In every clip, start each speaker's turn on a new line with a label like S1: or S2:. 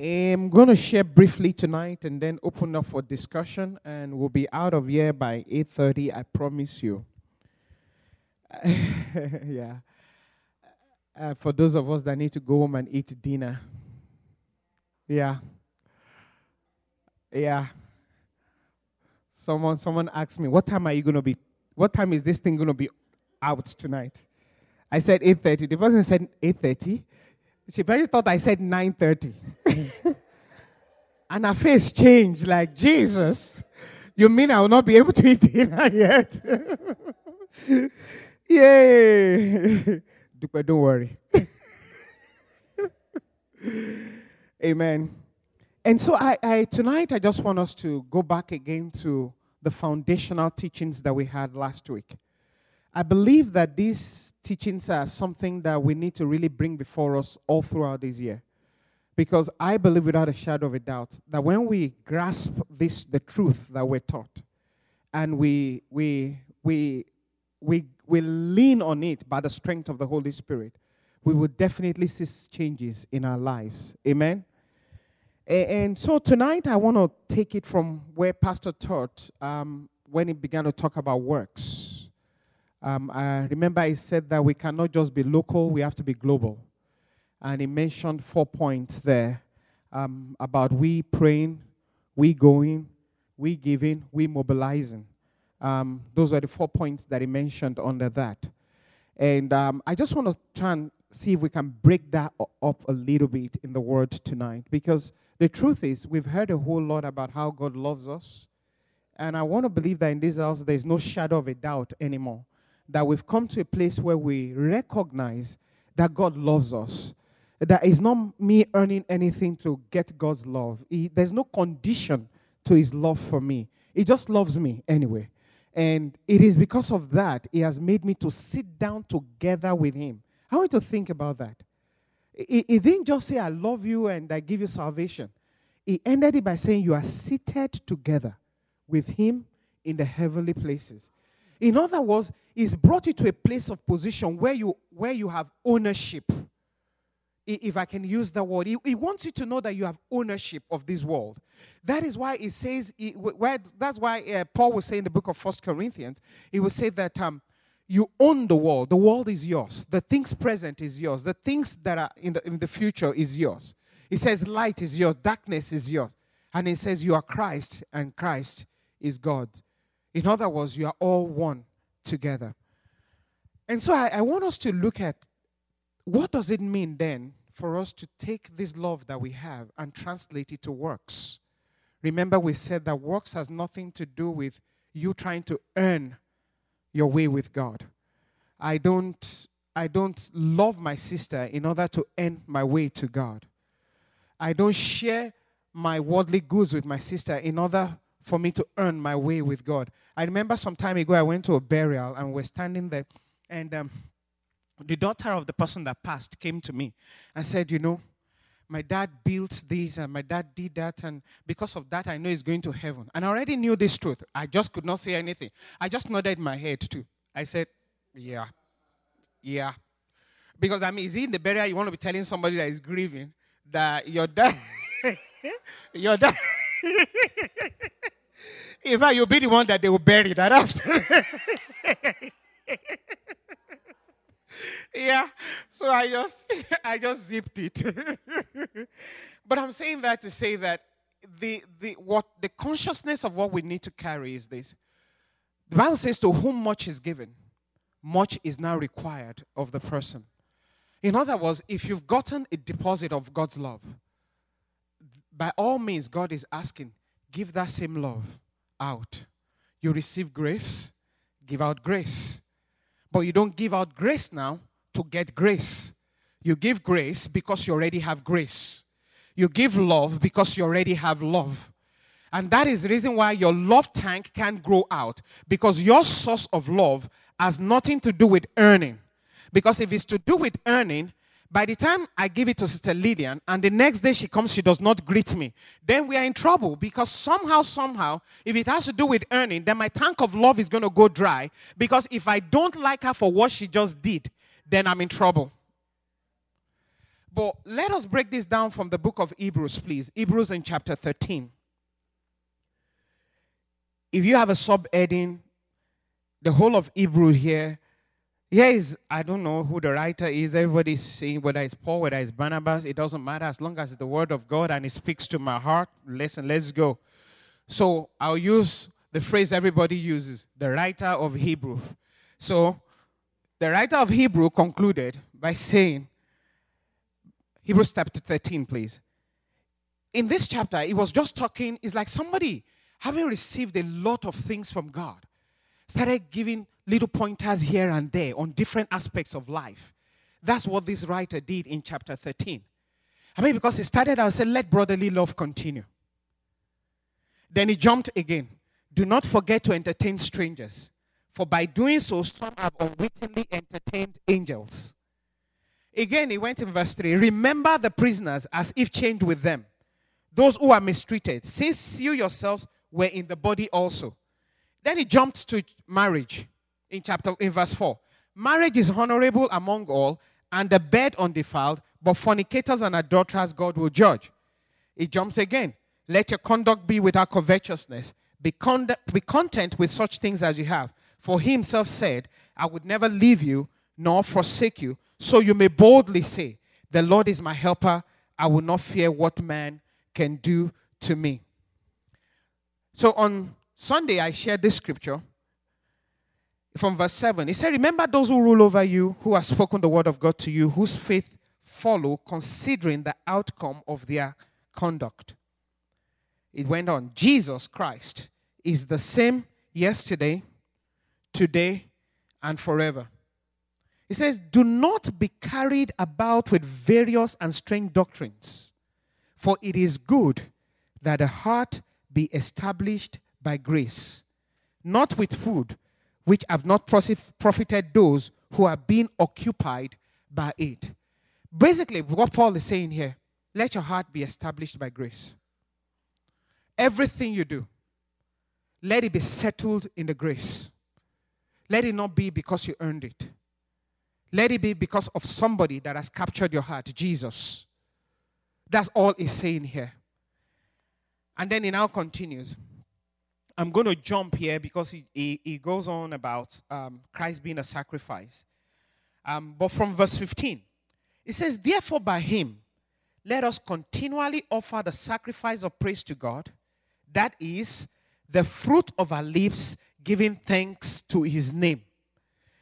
S1: I'm going to share briefly tonight and then open up for discussion and we'll be out of here by 8:30 I promise you. yeah. Uh, for those of us that need to go home and eat dinner. Yeah. Yeah. Someone someone asked me, "What time are you going to be what time is this thing going to be out tonight?" I said 8:30. The person said 8:30. She probably thought I said 9:30. and her face changed like, "Jesus, you mean I will not be able to eat dinner yet?" Yay! But don't worry. Amen. And so I, I tonight I just want us to go back again to the foundational teachings that we had last week. I believe that these teachings are something that we need to really bring before us all throughout this year. Because I believe without a shadow of a doubt that when we grasp this the truth that we're taught and we we we we we lean on it by the strength of the Holy Spirit, we will definitely see changes in our lives. Amen. And so tonight I want to take it from where Pastor taught um, when he began to talk about works. Um, I remember he said that we cannot just be local, we have to be global. And he mentioned four points there um, about we praying, we going, we giving, we mobilizing. Um, those were the four points that he mentioned under that. And um, I just want to try and see if we can break that up a little bit in the word tonight. Because the truth is, we've heard a whole lot about how God loves us. And I want to believe that in this house, there's no shadow of a doubt anymore. That we've come to a place where we recognize that God loves us. That it's not me earning anything to get God's love. He, there's no condition to his love for me. He just loves me anyway. And it is because of that, He has made me to sit down together with Him. I want you to think about that. He, he didn't just say, I love you and I give you salvation. He ended it by saying, You are seated together with Him in the heavenly places. In other words, He's brought you to a place of position where you, where you have ownership if I can use the word. He, he, wants you to know that you have ownership of this world. That is why he says, he, where, that's why uh, Paul will say in the book of First Corinthians, he will say that um, you own the world. The world is yours. The things present is yours. The things that are in the, in the future is yours. He says light is yours, darkness is yours. And he says you are Christ and Christ is God. In other words, you are all one together. And so I, I want us to look at what does it mean then for us to take this love that we have and translate it to works. Remember, we said that works has nothing to do with you trying to earn your way with God. I don't, I don't love my sister in order to earn my way to God. I don't share my worldly goods with my sister in order for me to earn my way with God. I remember some time ago I went to a burial and we're standing there, and um, the daughter of the person that passed came to me and said, You know, my dad built this and my dad did that, and because of that, I know he's going to heaven. And I already knew this truth. I just could not say anything. I just nodded my head too. I said, Yeah, yeah. Because I mean, is he in the burial? You want to be telling somebody that is grieving that your dad, your dad. in fact, you'll be the one that they will bury that after yeah. So I just I just zipped it. but I'm saying that to say that the the what the consciousness of what we need to carry is this. The Bible says to whom much is given, much is now required of the person. In other words, if you've gotten a deposit of God's love, by all means, God is asking, give that same love out. You receive grace, give out grace. But you don't give out grace now to get grace. You give grace because you already have grace. You give love because you already have love. And that is the reason why your love tank can't grow out because your source of love has nothing to do with earning. Because if it's to do with earning, by the time I give it to Sister Lillian and the next day she comes, she does not greet me, then we are in trouble because somehow, somehow, if it has to do with earning, then my tank of love is going to go dry. Because if I don't like her for what she just did, then I'm in trouble. But let us break this down from the book of Hebrews, please. Hebrews in chapter 13. If you have a subheading, the whole of Hebrew here, is, I don't know who the writer is. Everybody's saying whether it's Paul, whether it's Barnabas, it doesn't matter as long as it's the word of God and it speaks to my heart. Listen, let's go. So I'll use the phrase everybody uses the writer of Hebrew. So the writer of Hebrew concluded by saying, Hebrews chapter 13, please. In this chapter, he was just talking, it's like somebody having received a lot of things from God, started giving little pointers here and there on different aspects of life. That's what this writer did in chapter 13. I mean, because he started out and said, let brotherly love continue. Then he jumped again. Do not forget to entertain strangers, for by doing so, some have unwittingly entertained angels. Again, he went in verse 3 Remember the prisoners as if chained with them, those who are mistreated, since you yourselves were in the body also. Then he jumped to marriage in chapter in verse 4. Marriage is honorable among all, and the bed undefiled, but fornicators and adulterers God will judge. He jumps again. Let your conduct be without covetousness. Be, con- be content with such things as you have. For he himself said, I would never leave you nor forsake you. So you may boldly say, The Lord is my helper. I will not fear what man can do to me. So on Sunday, I shared this scripture from verse 7. He said, Remember those who rule over you, who have spoken the word of God to you, whose faith follow, considering the outcome of their conduct. It went on. Jesus Christ is the same yesterday, today, and forever. He says, Do not be carried about with various and strange doctrines, for it is good that a heart be established by grace, not with food, which have not profited those who are being occupied by it. Basically, what Paul is saying here let your heart be established by grace. Everything you do, let it be settled in the grace. Let it not be because you earned it. Let it be because of somebody that has captured your heart, Jesus. That's all he's saying here. And then he now continues. I'm going to jump here because he, he, he goes on about um, Christ being a sacrifice. Um, but from verse 15, it says, Therefore, by him, let us continually offer the sacrifice of praise to God. That is the fruit of our lips, giving thanks to his name.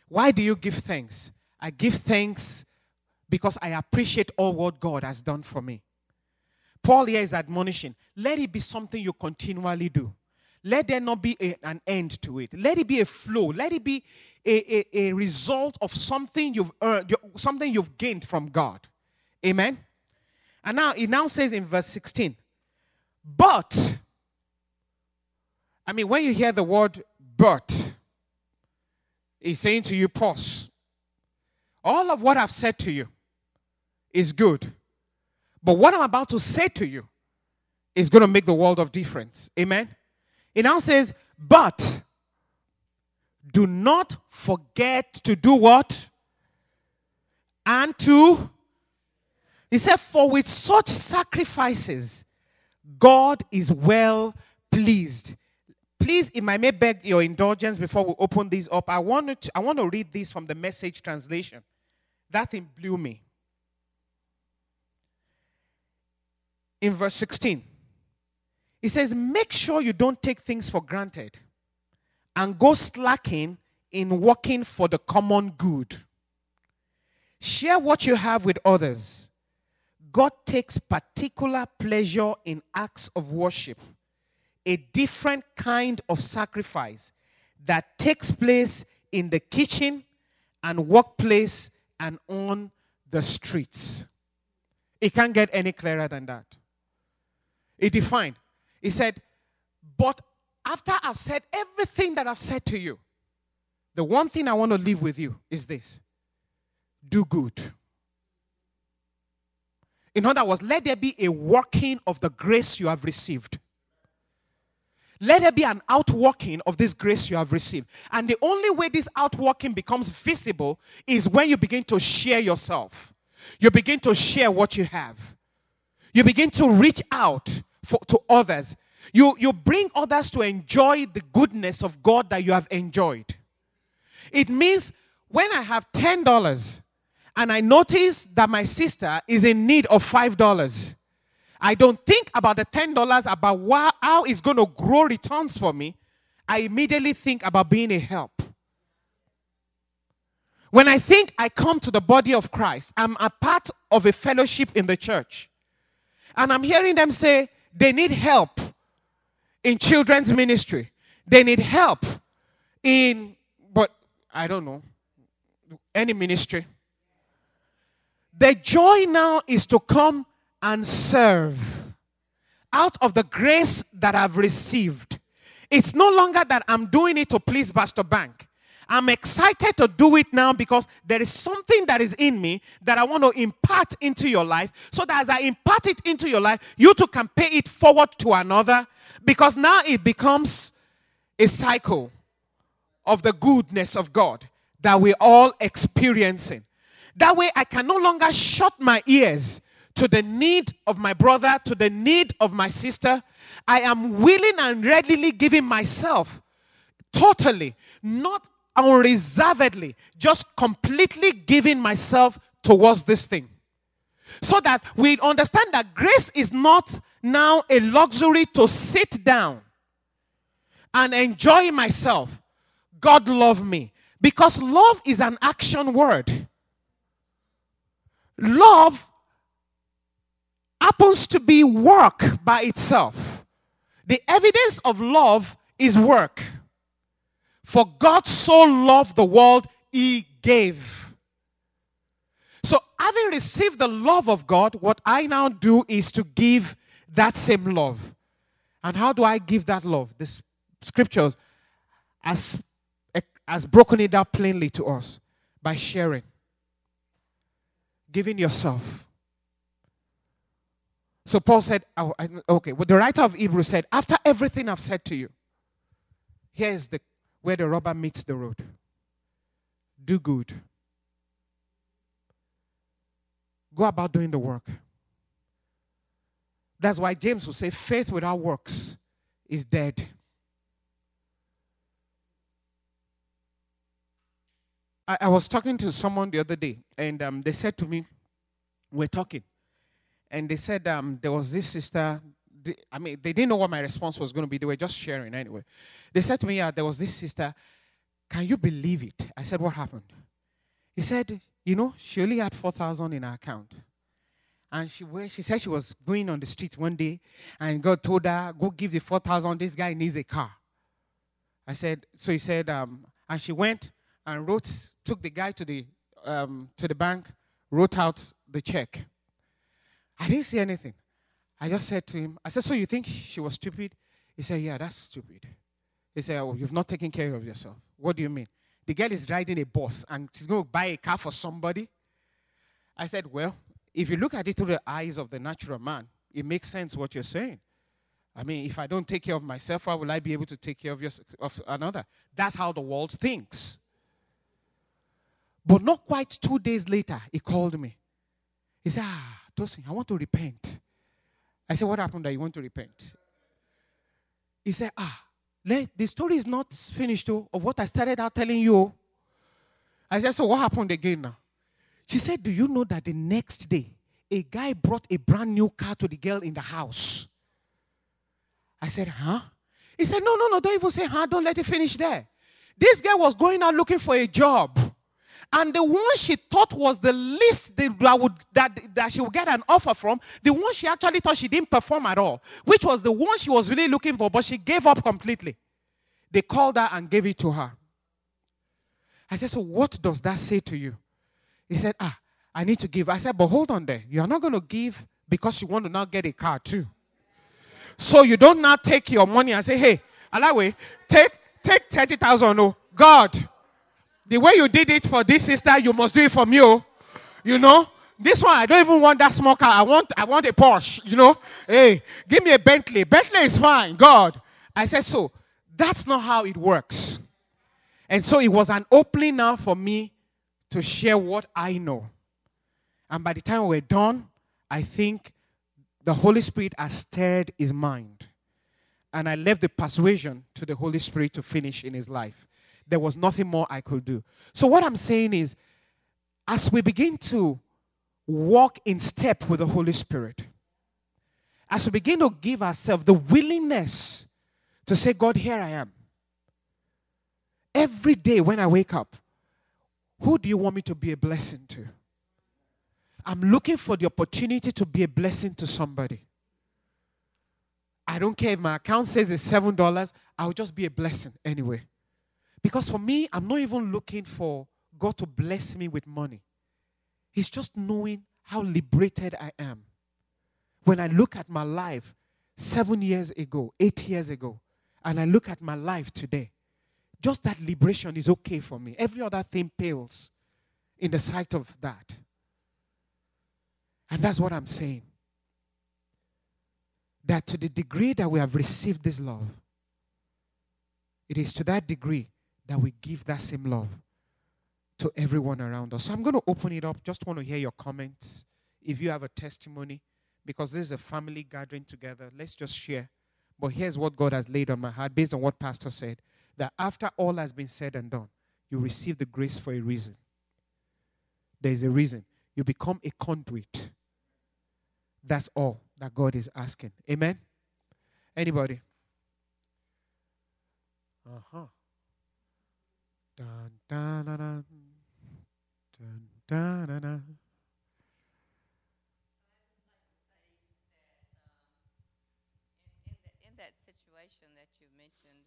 S1: Why do you give thanks? I give thanks because I appreciate all what God has done for me. Paul here is admonishing let it be something you continually do. Let there not be a, an end to it. Let it be a flow. Let it be a, a, a result of something you've earned, something you've gained from God. Amen. And now it now says in verse 16, but, I mean, when you hear the word but, he's saying to you, pause. All of what I've said to you is good. But what I'm about to say to you is going to make the world of difference. Amen? It now says, but do not forget to do what? And to, he said, for with such sacrifices, God is well pleased. Please, if I may beg your indulgence before we open this up, I want to, I want to read this from the message translation. That thing blew me. In verse 16, he says, Make sure you don't take things for granted and go slacking in working for the common good. Share what you have with others. God takes particular pleasure in acts of worship, a different kind of sacrifice that takes place in the kitchen and workplace and on the streets. It can't get any clearer than that. It defined. He said, But after I've said everything that I've said to you, the one thing I want to leave with you is this do good. In other words, let there be a working of the grace you have received. Let there be an outworking of this grace you have received. And the only way this outworking becomes visible is when you begin to share yourself. You begin to share what you have. You begin to reach out for, to others. You, you bring others to enjoy the goodness of God that you have enjoyed. It means when I have $10 and I notice that my sister is in need of $5, I don't think about the $10 about how, how it's going to grow returns for me. I immediately think about being a help. When I think I come to the body of Christ, I'm a part of a fellowship in the church. And I'm hearing them say they need help in children's ministry. They need help in, but I don't know, any ministry. The joy now is to come and serve out of the grace that I've received. It's no longer that I'm doing it to please Pastor Bank. I'm excited to do it now because there is something that is in me that I want to impart into your life so that as I impart it into your life, you too can pay it forward to another because now it becomes a cycle of the goodness of God that we're all experiencing. That way, I can no longer shut my ears to the need of my brother, to the need of my sister. I am willing and readily giving myself totally, not unreservedly, just completely giving myself towards this thing. So that we understand that grace is not now a luxury to sit down and enjoy myself. God love me. Because love is an action word. Love happens to be work by itself. The evidence of love is work. For God so loved the world, he gave. So, having received the love of God, what I now do is to give that same love. And how do I give that love? The scriptures has, has broken it down plainly to us by sharing, giving yourself. So Paul said, oh, okay, well, the writer of Hebrews said, after everything I've said to you, here is the where the rubber meets the road. Do good. Go about doing the work. That's why James will say, faith without works is dead. I, I was talking to someone the other day, and um, they said to me, We're talking. And they said um, there was this sister I mean, they didn't know what my response was going to be. They were just sharing anyway. They said to me, yeah, there was this sister. Can you believe it? I said, what happened? He said, you know, she only had 4,000 in her account. And she, she said she was going on the street one day, and God told her, go give the 4,000. This guy needs a car. I said, so he said, um, and she went and wrote, took the guy to the, um, to the bank, wrote out the check. I didn't see anything. I just said to him, I said, So you think she was stupid? He said, Yeah, that's stupid. He said, Oh, you've not taken care of yourself. What do you mean? The girl is riding a bus and she's going to buy a car for somebody. I said, Well, if you look at it through the eyes of the natural man, it makes sense what you're saying. I mean, if I don't take care of myself, how will I be able to take care of, your, of another? That's how the world thinks. But not quite two days later, he called me. He said, Ah, Tosin, I want to repent. I said, What happened that you want to repent? He said, Ah, the story is not finished though, of what I started out telling you. I said, So what happened again now? She said, Do you know that the next day, a guy brought a brand new car to the girl in the house? I said, Huh? He said, No, no, no, don't even say, Huh? Don't let it finish there. This guy was going out looking for a job. And the one she thought was the least that, would, that, that she would get an offer from, the one she actually thought she didn't perform at all, which was the one she was really looking for, but she gave up completely. They called her and gave it to her. I said, So what does that say to you? He said, Ah, I need to give. I said, But hold on there. You are not going to give because you want to now get a car too. So you don't now take your money and say, Hey, Alawe, take take 30,000. Oh, God, the way you did it for this sister, you must do it for me. Oh. You know? This one, I don't even want that small car. I want, I want a Porsche. You know? Hey, give me a Bentley. Bentley is fine. God. I said, so that's not how it works. And so it was an opening now for me to share what I know. And by the time we're done, I think the Holy Spirit has stirred his mind. And I left the persuasion to the Holy Spirit to finish in his life. There was nothing more I could do. So, what I'm saying is, as we begin to walk in step with the Holy Spirit, as we begin to give ourselves the willingness to say, God, here I am. Every day when I wake up, who do you want me to be a blessing to? I'm looking for the opportunity to be a blessing to somebody. I don't care if my account says it's $7, I'll just be a blessing anyway. Because for me, I'm not even looking for God to bless me with money. It's just knowing how liberated I am. When I look at my life seven years ago, eight years ago, and I look at my life today, just that liberation is okay for me. Every other thing pales in the sight of that. And that's what I'm saying. That to the degree that we have received this love, it is to that degree that we give that same love to everyone around us. So I'm going to open it up. Just want to hear your comments. If you have a testimony, because this is a family gathering together, let's just share. But here's what God has laid on my heart based on what Pastor said that after all has been said and done, you receive the grace for a reason. There is a reason. You become a conduit. That's all that God is asking. Amen? Anybody? Uh huh. Dun, dun, dun, dun. Dun, dun, dun, dun.
S2: that you mentioned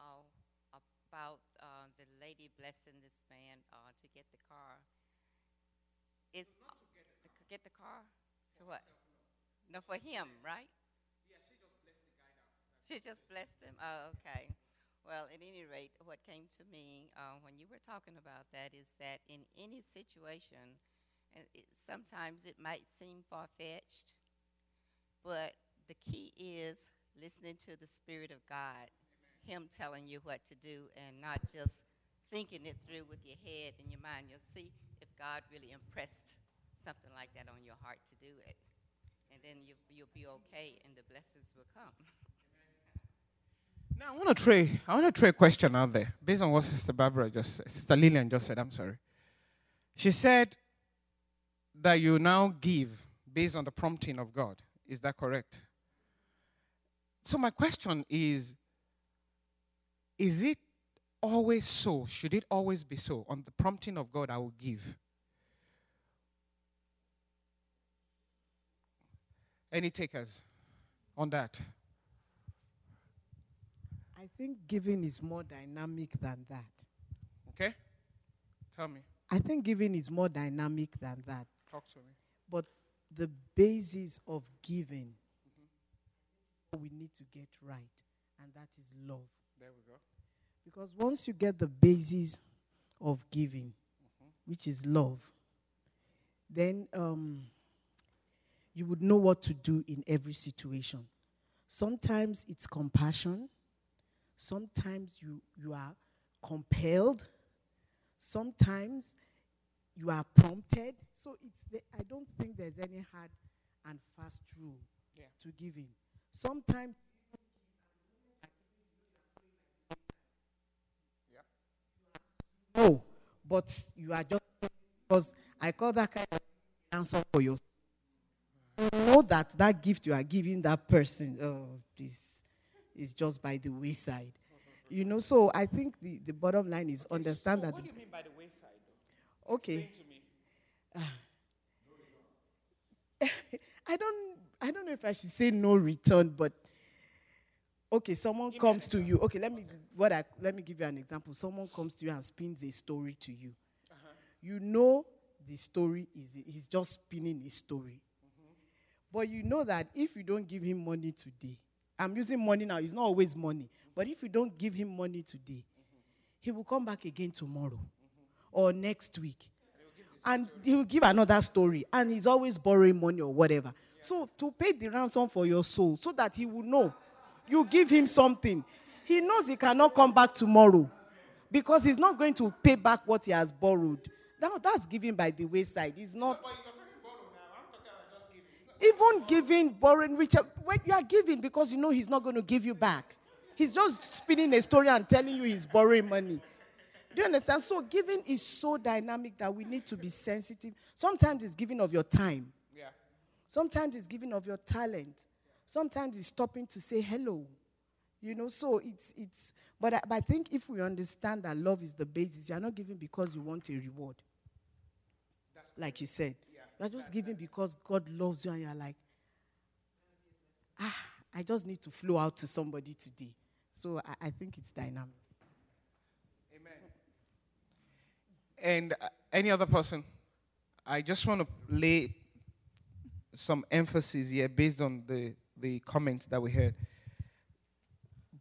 S2: uh, about uh, the lady blessing this man uh, to get the car. It's
S1: Not to get,
S2: to get the car to what? No, for him, right?
S1: Yeah, she just blessed the guy down.
S2: She just blessed him. Oh, okay. Well, at any rate, what came to me uh, when you were talking about that is that in any situation, it, sometimes it might seem far fetched, but the key is listening to the Spirit of God, Him telling you what to do, and not just thinking it through with your head and your mind. You'll see if God really impressed something like that on your heart to do it. And then you, you'll be okay, and the blessings will come.
S1: Now I want to throw I want to throw a question out there based on what Sister Barbara just said, Sister Lillian just said. I'm sorry. She said that you now give based on the prompting of God. Is that correct? So my question is is it always so? Should it always be so? On the prompting of God, I will give. Any takers on that?
S3: I think giving is more dynamic than that.
S1: Okay? Tell me.
S3: I think giving is more dynamic than that.
S1: Talk to me.
S3: But the basis of giving, we need to get right, and that is love.
S1: There we go.
S3: Because once you get the basis of giving, which is love, then um, you would know what to do in every situation. Sometimes it's compassion, sometimes you, you are compelled, sometimes you are prompted. So it's the, I don't think there's any hard and fast rule
S1: Yeah.
S3: to giving. Sometimes no, but you are just because I call that kind of answer for you. You know that that gift you are giving that person, oh, this is just by the wayside. You know, so I think the, the bottom line is understand that.
S1: What do you mean by the wayside? Though?
S3: Okay,
S1: Explain to me.
S3: I don't I don't know if I should say no return, but okay, someone
S1: Give
S3: comes to you. Okay, let me what I let me give you an example. Someone comes to you and spins a story to you. Uh-huh. You know the story is he's just spinning a story. Mm-hmm. But you know that if you don't give him money today, I'm using money now, it's not always money. But if you don't give him money today, he will come back again tomorrow or next week. And he will give another story. And he's always borrowing money or whatever. So to pay the ransom for your soul, so that he will know. You give him something. He knows he cannot come back tomorrow. Because he's not going to pay back what he has borrowed. Now that's given by the wayside. It's not.
S1: But you're talking
S3: Even giving, borrowing, which when you are giving because you know he's not going to give you back. He's just spinning a story and telling you he's borrowing money. Do you understand? So giving is so dynamic that we need to be sensitive. Sometimes it's giving of your time.
S1: Yeah.
S3: Sometimes it's giving of your talent. Sometimes it's stopping to say hello. You know, so it's it's but I, but I think if we understand that love is the basis, you're not giving because you want a reward. like you said. You're just giving because God loves you and you're like, ah, I just need to flow out to somebody today. So I, I think it's dynamic.
S1: Amen. And uh, any other person? I just want to lay some emphasis here based on the, the comments that we heard.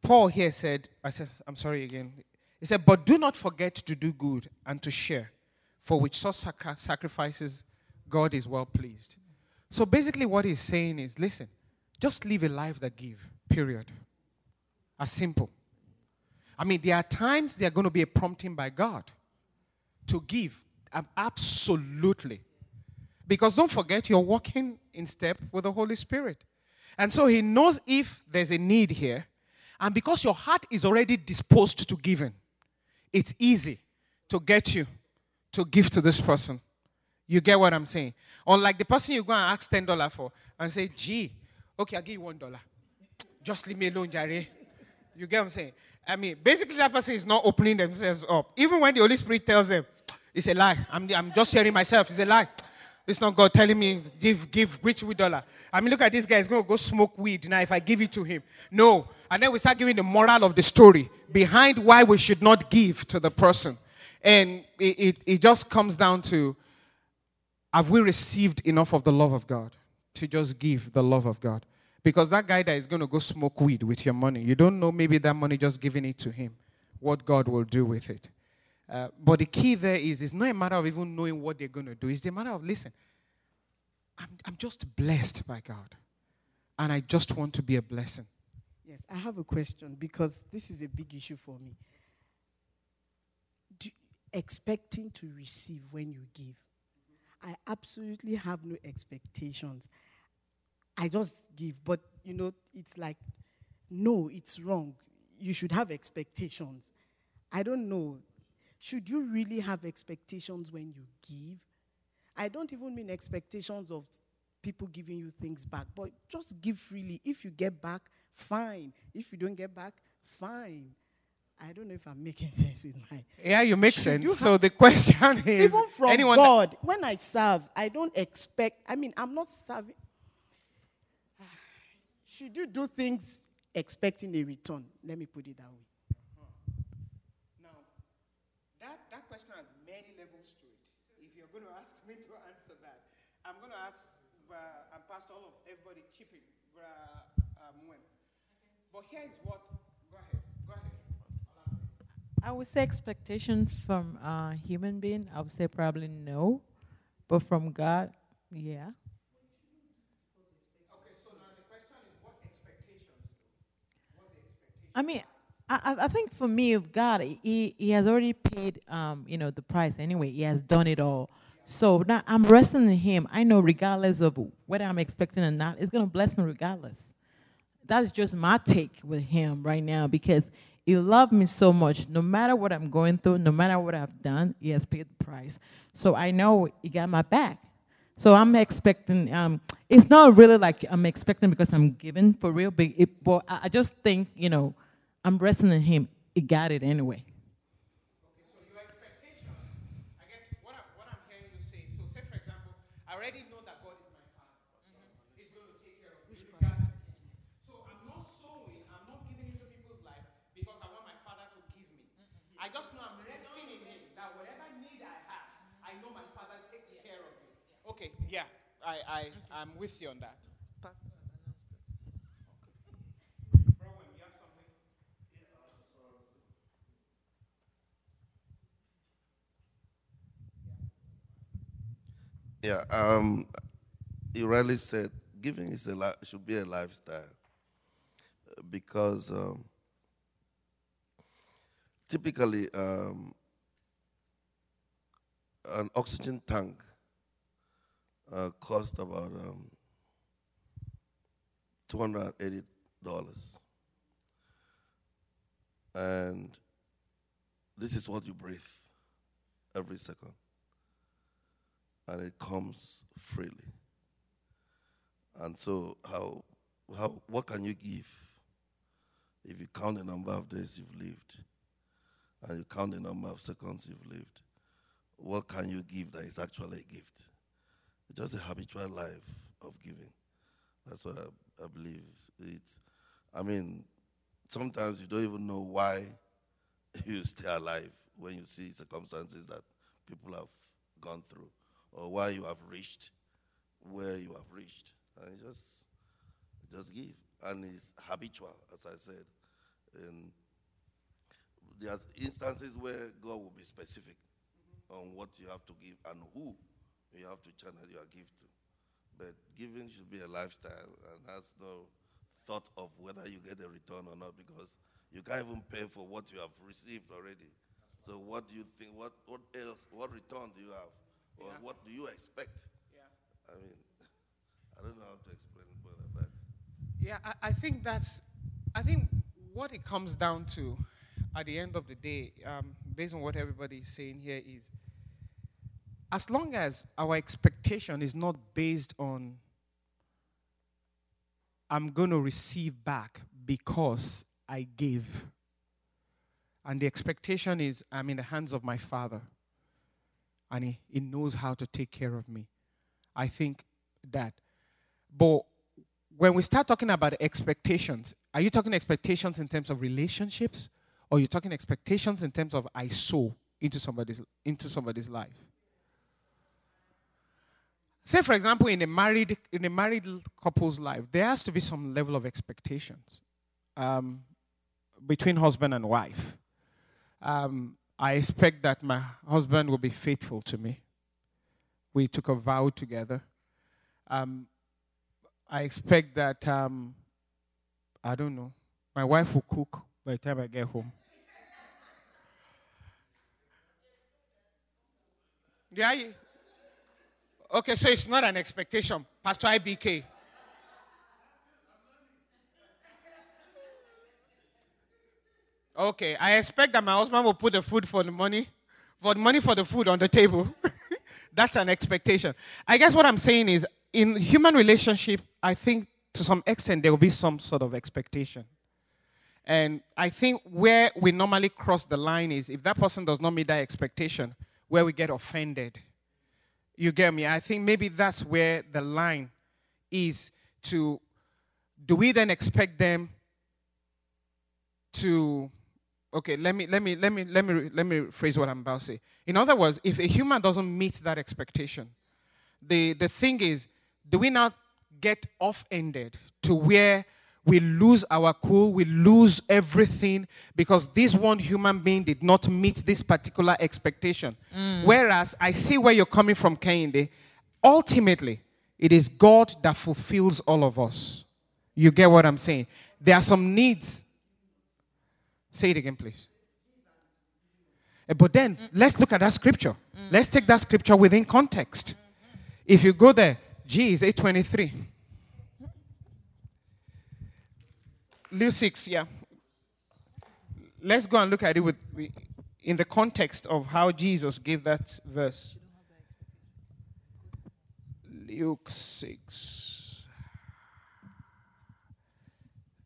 S1: Paul here said, I said, I'm sorry again. He said, but do not forget to do good and to share, for which such sacrifices God is well pleased. So basically, what he's saying is listen, just live a life that give, period. As simple. I mean, there are times there are going to be a prompting by God to give. Um, absolutely. Because don't forget, you're walking in step with the Holy Spirit. And so he knows if there's a need here. And because your heart is already disposed to giving, it's easy to get you to give to this person. You get what I'm saying? Unlike the person you go and ask $10 for and say, gee, okay, I'll give you $1. Just leave me alone, Jerry. You get what I'm saying? I mean, basically, that person is not opening themselves up. Even when the Holy Spirit tells them, it's a lie. I'm, I'm just hearing myself. It's a lie. It's not God telling me, give, give which weed dollar. I mean, look at this guy. He's going to go smoke weed now if I give it to him. No. And then we start giving the moral of the story behind why we should not give to the person. And it, it, it just comes down to have we received enough of the love of God to just give the love of God? Because that guy that is going to go smoke weed with your money, you don't know maybe that money just giving it to him, what God will do with it. Uh, but the key there is it's not a matter of even knowing what they're going to do. It's a matter of, listen, I'm, I'm just blessed by God. And I just want to be a blessing.
S3: Yes, I have a question because this is a big issue for me. Expecting to receive when you give. I absolutely have no expectations. I just give, but you know, it's like, no, it's wrong. You should have expectations. I don't know. Should you really have expectations when you give? I don't even mean expectations of people giving you things back, but just give freely. If you get back, fine. If you don't get back, fine. I don't know if I'm making sense with my.
S1: Yeah, you make
S3: Should
S1: sense.
S3: you
S1: so the question is
S3: Even from
S1: anyone that-
S3: God, when I serve, I don't expect. I mean, I'm not serving. Should you do things expecting a return? Let me put it that way.
S1: Now, that, that question has many levels to it. If you're going to ask me to answer that, I'm going to ask uh, and Pastor all of everybody chip in. Uh, uh, Mwen. but here is what. Go ahead. Go ahead.
S4: I would say expectation from a human being. I would say probably no, but from God, yeah.
S1: Okay, so now the question is what expectations? What's the expectation?
S4: I mean, I, I- think for me, of God, he, he has already paid, um, you know, the price anyway. He has done it all. So now I'm resting in Him. I know, regardless of whether I'm expecting or not, it's gonna bless me regardless. That's just my take with Him right now because He loved me so much. No matter what I'm going through, no matter what I've done, He has paid the price. So I know He got my back. So I'm expecting. Um, it's not really like I'm expecting because I'm giving for real, but, it, but I just think you know, I'm resting in Him. He got it anyway.
S1: Okay, so your expectation, I guess what I'm, what I'm hearing you say, so say for example, I already know that God is my father. He's going to take care of me. regardless. So I'm not sowing, I'm not giving into people's life because I want my father to give me. I just know I'm resting in him that whatever need I have, I know my father takes care of me. Okay, yeah, I, I, I'm with you on that.
S5: Yeah, um, you rightly said giving is a li- should be a lifestyle because um, typically um, an oxygen tank uh, costs about um, $280. And this is what you breathe every second. And it comes freely. And so, how, how, what can you give if you count the number of days you've lived and you count the number of seconds you've lived? What can you give that is actually a gift? Just a habitual life of giving. That's what I, I believe. It's, I mean, sometimes you don't even know why you stay alive when you see circumstances that people have gone through or why you have reached where you have reached. And just, just give. And it's habitual, as I said. And there's instances where God will be specific on what you have to give and who you have to channel your gift to. But giving should be a lifestyle and has no thought of whether you get a return or not because you can't even pay for what you have received already. So what do you think? What what else? What return do you have, or
S1: Yeah.
S5: what do you expect?
S1: Yeah.
S5: I mean, I don't know how to explain it, but that's
S1: Yeah, I, I think that's, I think what it comes down to at the end of the day, um, based on what everybody is saying here, is as long as our expectation is not based on, I'm going to receive back because I gave, and the expectation is, I'm in the hands of my Father, and He, he knows how to take care of me. I think that. But when we start talking about expectations, are you talking expectations in terms of relationships, or are you're talking expectations in terms of I sow into somebody's into somebody's life? Say, for example, in a married in a married couple's life, there has to be some level of expectations um, between husband and wife. Um, I expect that my husband will be faithful to me. We took a vow together. Um, I expect that um, I don't know. My wife will cook by the time I get home. Yeah. Okay, so it's not an expectation, Pastor IBK. Okay, I expect that my husband will put the food for the money, for the money for the food on the table. That's an expectation. I guess what I'm saying is, in human relationship, I think to some extent there will be some sort of expectation. And I think where we normally cross the line is if that person does not meet that expectation, where we get offended. You get me? I think maybe that's where the line is to do we then expect them to okay let me let me let me let me let me phrase what i'm about to say in other words if a human doesn't meet that expectation the the thing is do we not get off-ended to where we lose our cool we lose everything because this one human being did not meet this particular expectation mm. whereas i see where you're coming from Kehinde. ultimately it is god that fulfills all of us you get what i'm saying there are some needs Say it again, please. Eh, But then mm. let's look at that scripture. Mm. Let's take that scripture within context. If you go there, G is 823. Luke 6, yeah. Let's go and look at it with in the context of how Jesus gave that verse. Luke 6.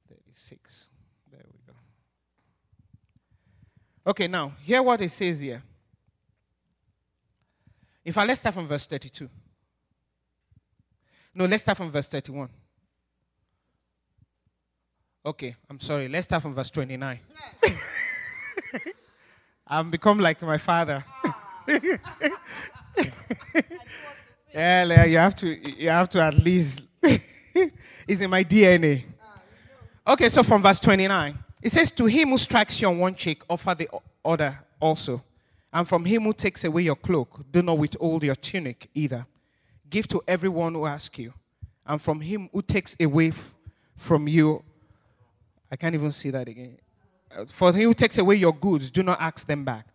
S1: 36. There we go. Okay, now, hear what it says here. In fact, let's start from verse 32. No, let's start from verse 31. Okay, I'm sorry. Let's start from verse 29. I've become like my father. yeah, yeah, you have to, you have to at least. it's in my DNA. Okay, so from verse 29, it says, To him who strikes you on one cheek, offer the other also. And from him who takes away your cloak, do not withhold your tunic either. Give to everyone who asks you. And from him who takes away f- from you, I can't even see that again. Uh, For he who takes away your goods, do not ask them back.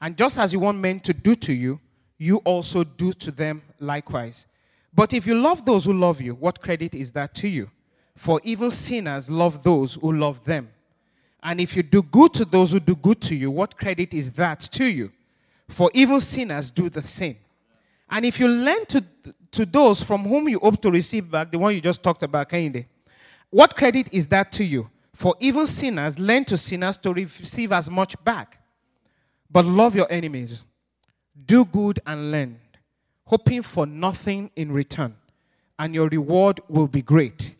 S1: And just as you want men to do to you, you also do to them likewise. But if you love those who love you, what credit is that to you? For even sinners love those who love them. And if you do good to those who do good to you, what credit is that to you? For even sinners do the same. And if you lend to, to those from whom you hope to receive back, the one you just talked about, Kehinde, what credit is that to you? For even sinners lend to sinners to receive as much back. But love your enemies, do good and lend, hoping for nothing in return, and your reward will be great,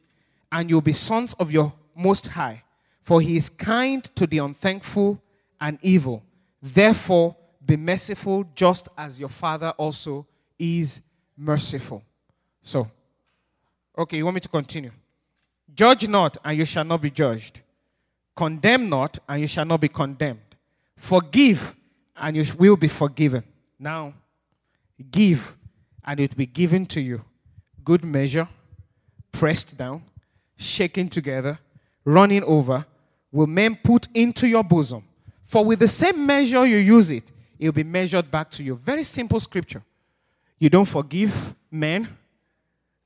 S1: and you'll be sons of your Most High, for he is kind to the unthankful and evil. Therefore, be merciful just as your Father also is merciful. So, okay, you want me to continue? Judge not, and you shall not be judged. Condemn not, and you shall not be condemned. Forgive, and you will be forgiven. Now, give, and it will be given to you. Good measure, pressed down, shaken together, running over, will men put into your bosom. For with the same measure you use it, it will be measured back to you. Very simple scripture. You don't forgive men.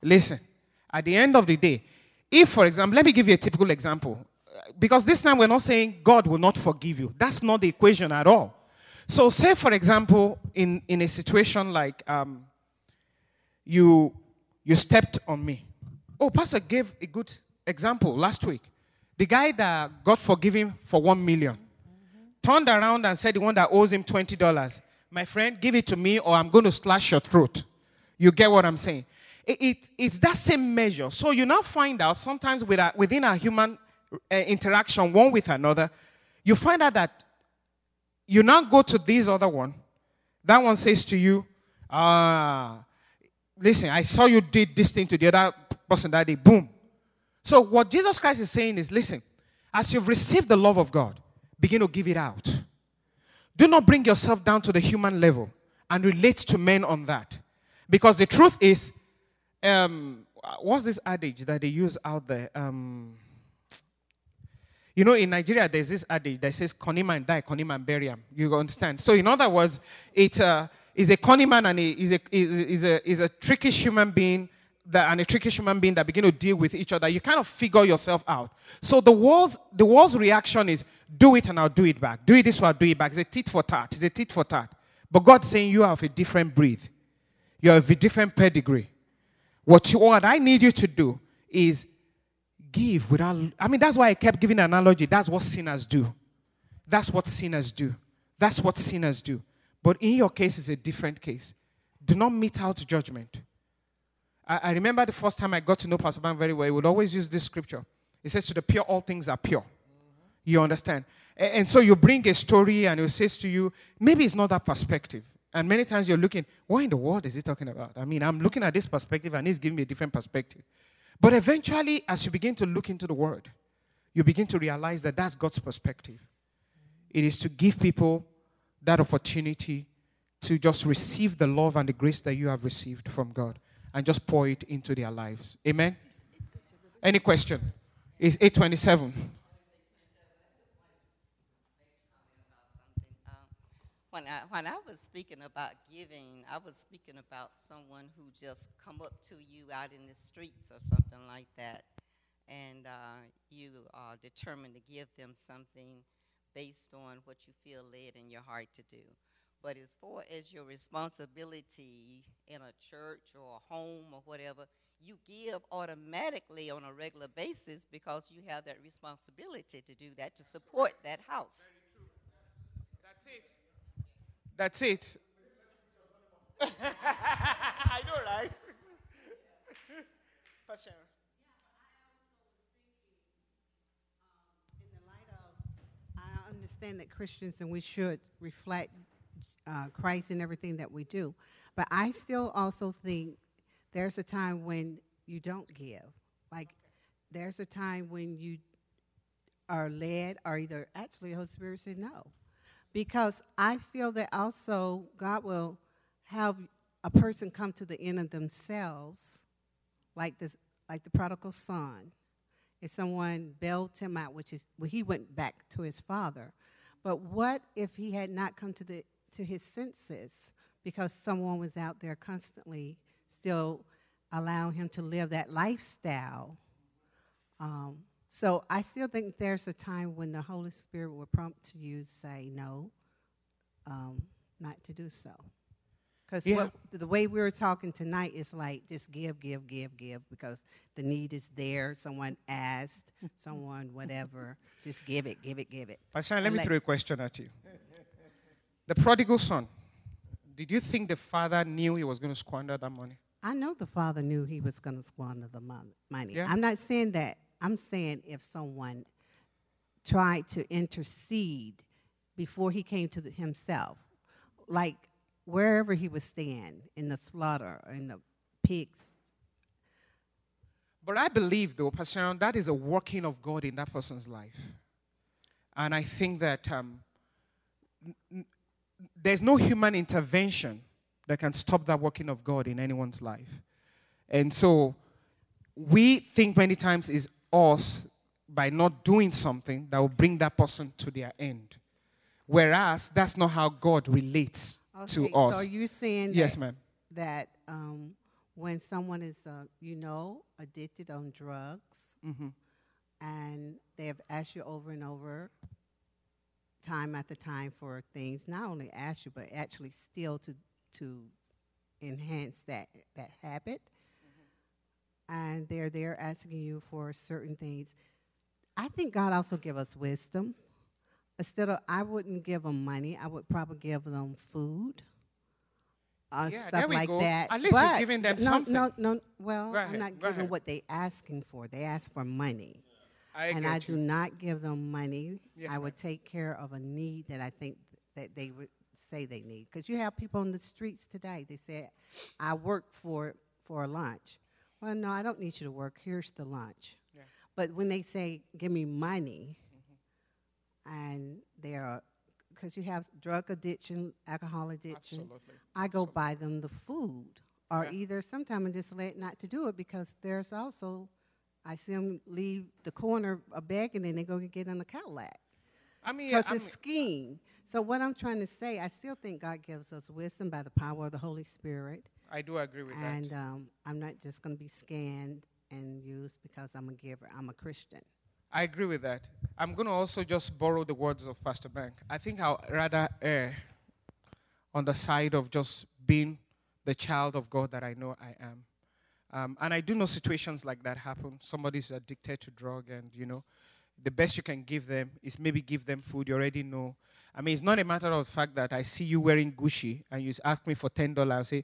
S1: Listen, at the end of the day, if, for example, let me give you a typical example. Because this time we're not saying God will not forgive you. That's not the equation at all. So, say, for example, in, in a situation like um, you, you stepped on me. Oh, Pastor gave a good example last week. The guy that got forgiven for one million turned around and said the one that owes him $20, my friend, give it to me or I'm going to slash your throat. You get what I'm saying? It, it, it's that same measure. So you now find out sometimes with our, within our human uh, interaction, one with another, you find out that you now go to this other one. That one says to you, ah, listen, I saw you did this thing to the other person that day. Boom. So what Jesus Christ is saying is, listen, as you've received the love of God, begin to give it out. Do not bring yourself down to the human level and relate to men on that. Because the truth is, um, what's this adage that they use out there? Um, you know, in Nigeria, there's this adage that says, Connyman die, Connyman bury him. You understand? So, in other words, it's a, is a Connyman and is a, is, a, is a trickish human being that, and a trickish human being that begin to deal with each other. You kind of figure yourself out. So, the world's, the world's reaction is, do it and I'll do it back. Do it this way, I'll do it back. It's a tit for tat. It's a tit for tat. But God's saying you are of a different breed. You are of a different pedigree. What, you, what I need you to do is give without. I mean, that's why I kept giving an analogy. That's what sinners do. That's what sinners do. That's what sinners do. But in your case, it's a different case. Do not mete out judgment. I, I remember the first time I got to know Pastor Ban very well, he would always use this scripture. It says, To the pure, all things are pure. You understand? And so you bring a story and it says to you, maybe it's not that perspective. And many times you're looking, what in the world is he talking about? I mean, I'm looking at this perspective and he's giving me a different perspective. But eventually, as you begin to look into the word, you begin to realize that that's God's perspective. It is to give people that opportunity to just receive the love and the grace that you have received from God and just pour it into their lives. Amen? Any question? It's 827.
S2: When I, when I was speaking about giving, I was speaking about someone who just come up to you out in the streets or something like that, and uh, you are determined to give them something based on what you feel led in your heart to do. But as far as your responsibility in a church or a home or whatever, you give automatically on a regular basis because you have that responsibility to do that to support that house.
S1: That's it. I know, right? Pastor.
S6: In the light of, I understand that Christians and we should reflect uh, Christ in everything that we do. But I still also think there's a time when you don't give. Like, there's a time when you are led, or either actually the Holy Spirit said no because I feel that also God will have a person come to the end of themselves, like this, like the prodigal son. If someone bailed him out, which is well, he went back to his father. But what if he had not come to the to his senses because someone was out there constantly still allowing him to live that lifestyle Um, so I still think there's a time when the Holy Spirit will prompt you to say no, um, not to do so. Because
S1: Yeah.
S6: the way we were talking tonight is like just give, give, give, give because the need is there. Someone asked, someone whatever. Just give it, give it, give it.
S1: Pastor, let me throw a question at you. The prodigal son, did you think the father knew he was going to squander that money?
S6: I know the father knew he was going to squander the money.
S1: Yeah.
S6: I'm not saying that. I'm saying if someone tried to intercede before he came to the, himself, like wherever he was staying, in the slaughter, in the pigs.
S1: But I believe, though, Pastor, that is a working of God in that person's life. And I think that um, n- there's no human intervention that can stop that working of God in anyone's life. And so we think many times is us by not doing something that will bring that person to their end. Whereas that's not how God relates to us.
S6: So are you saying
S1: yes,
S6: that,
S1: ma'am.
S6: that um, when someone is, uh, you know, addicted on drugs
S1: hmm
S6: and they have asked you over and over, time after time for things, not only ask you, but actually still to, to enhance that, that habit. And they're there asking you for certain things. I think God also give us wisdom. Instead of, I wouldn't give them money. I would probably give them food, uh,
S1: Yeah,
S6: stuff
S1: there we
S6: like
S1: go.
S6: that.
S1: At least you're
S6: But
S1: giving them
S6: no,
S1: something.
S6: No, no, well,
S1: Go
S6: I'm
S1: ahead,
S6: not giving
S1: ahead.
S6: what they asking for. They ask for money
S1: I
S6: and I
S1: get
S6: do not give them money.
S1: Yes,
S6: I would take care of a need that I think that they would say they need. Because you have people on the streets today. They say, "I work for for a lunch." Well, no, I don't need you to work. Here's the lunch.
S1: Yeah.
S6: But when they say, "Give me money,"
S1: Mm-hmm.
S6: and they're because you have drug addiction, alcohol addiction,
S1: Absolutely.
S6: I go buy them the food, or
S1: Yeah.
S6: either sometimes I just let not to do it because there's also, I see them leave the corner a bag and then they go get in a Cadillac
S1: I mean,
S6: because it's
S1: mean-
S6: scheme. So what I'm trying to say, I still think God gives us wisdom by the power of the Holy Spirit,
S1: I do agree with
S6: and
S1: that.
S6: And um, I'm not just going to be scanned and used because I'm a giver. I'm a Christian.
S1: I agree with that. I'm going to also just borrow the words of Pastor Bank. I think I'll rather err on the side of just being the child of God that I know I am. Um, and I do know situations like that happen. Somebody's addicted to drug, and you know, the best you can give them is maybe give them food. You already know. I mean, it's not a matter of the fact that I see you wearing Gucci and you ask me for ten dollars. I say,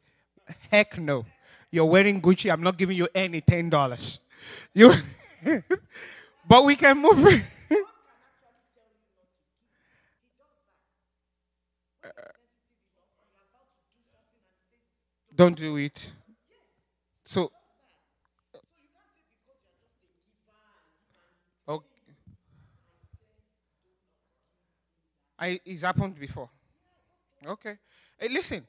S1: heck no, you're wearing Gucci. I'm not giving you any ten dollars. You. But we can move. Don't do it. So. Okay. I, it's happened before. Okay. Hey, listen,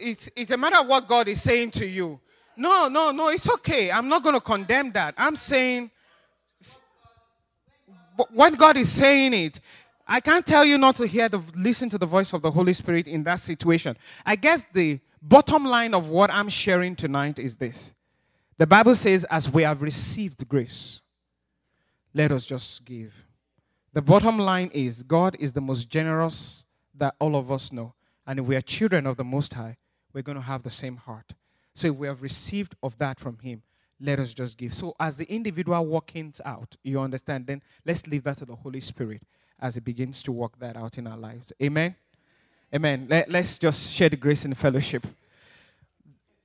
S1: it's, it's a matter of what God is saying to you. No, no, no, it's okay. I'm not going to condemn that. I'm saying when God is saying it, I can't tell you not to hear the listen to the voice of the Holy Spirit in that situation. I guess the bottom line of what I'm sharing tonight is this. The Bible says, as we have received grace, let us just give. The bottom line is God is the most generous that all of us know. And if we are children of the Most High, we're going to have the same heart. So if we have received of that from Him, let us just give. So as the individual workings out, you understand, then let's leave that to the Holy Spirit as He begins to work that out in our lives. Amen. Amen. Let, let's just share the grace in fellowship.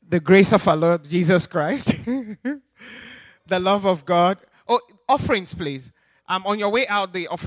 S1: The grace of our Lord Jesus Christ, the love of God. Oh, offerings, please. Um, on your way out, the offering.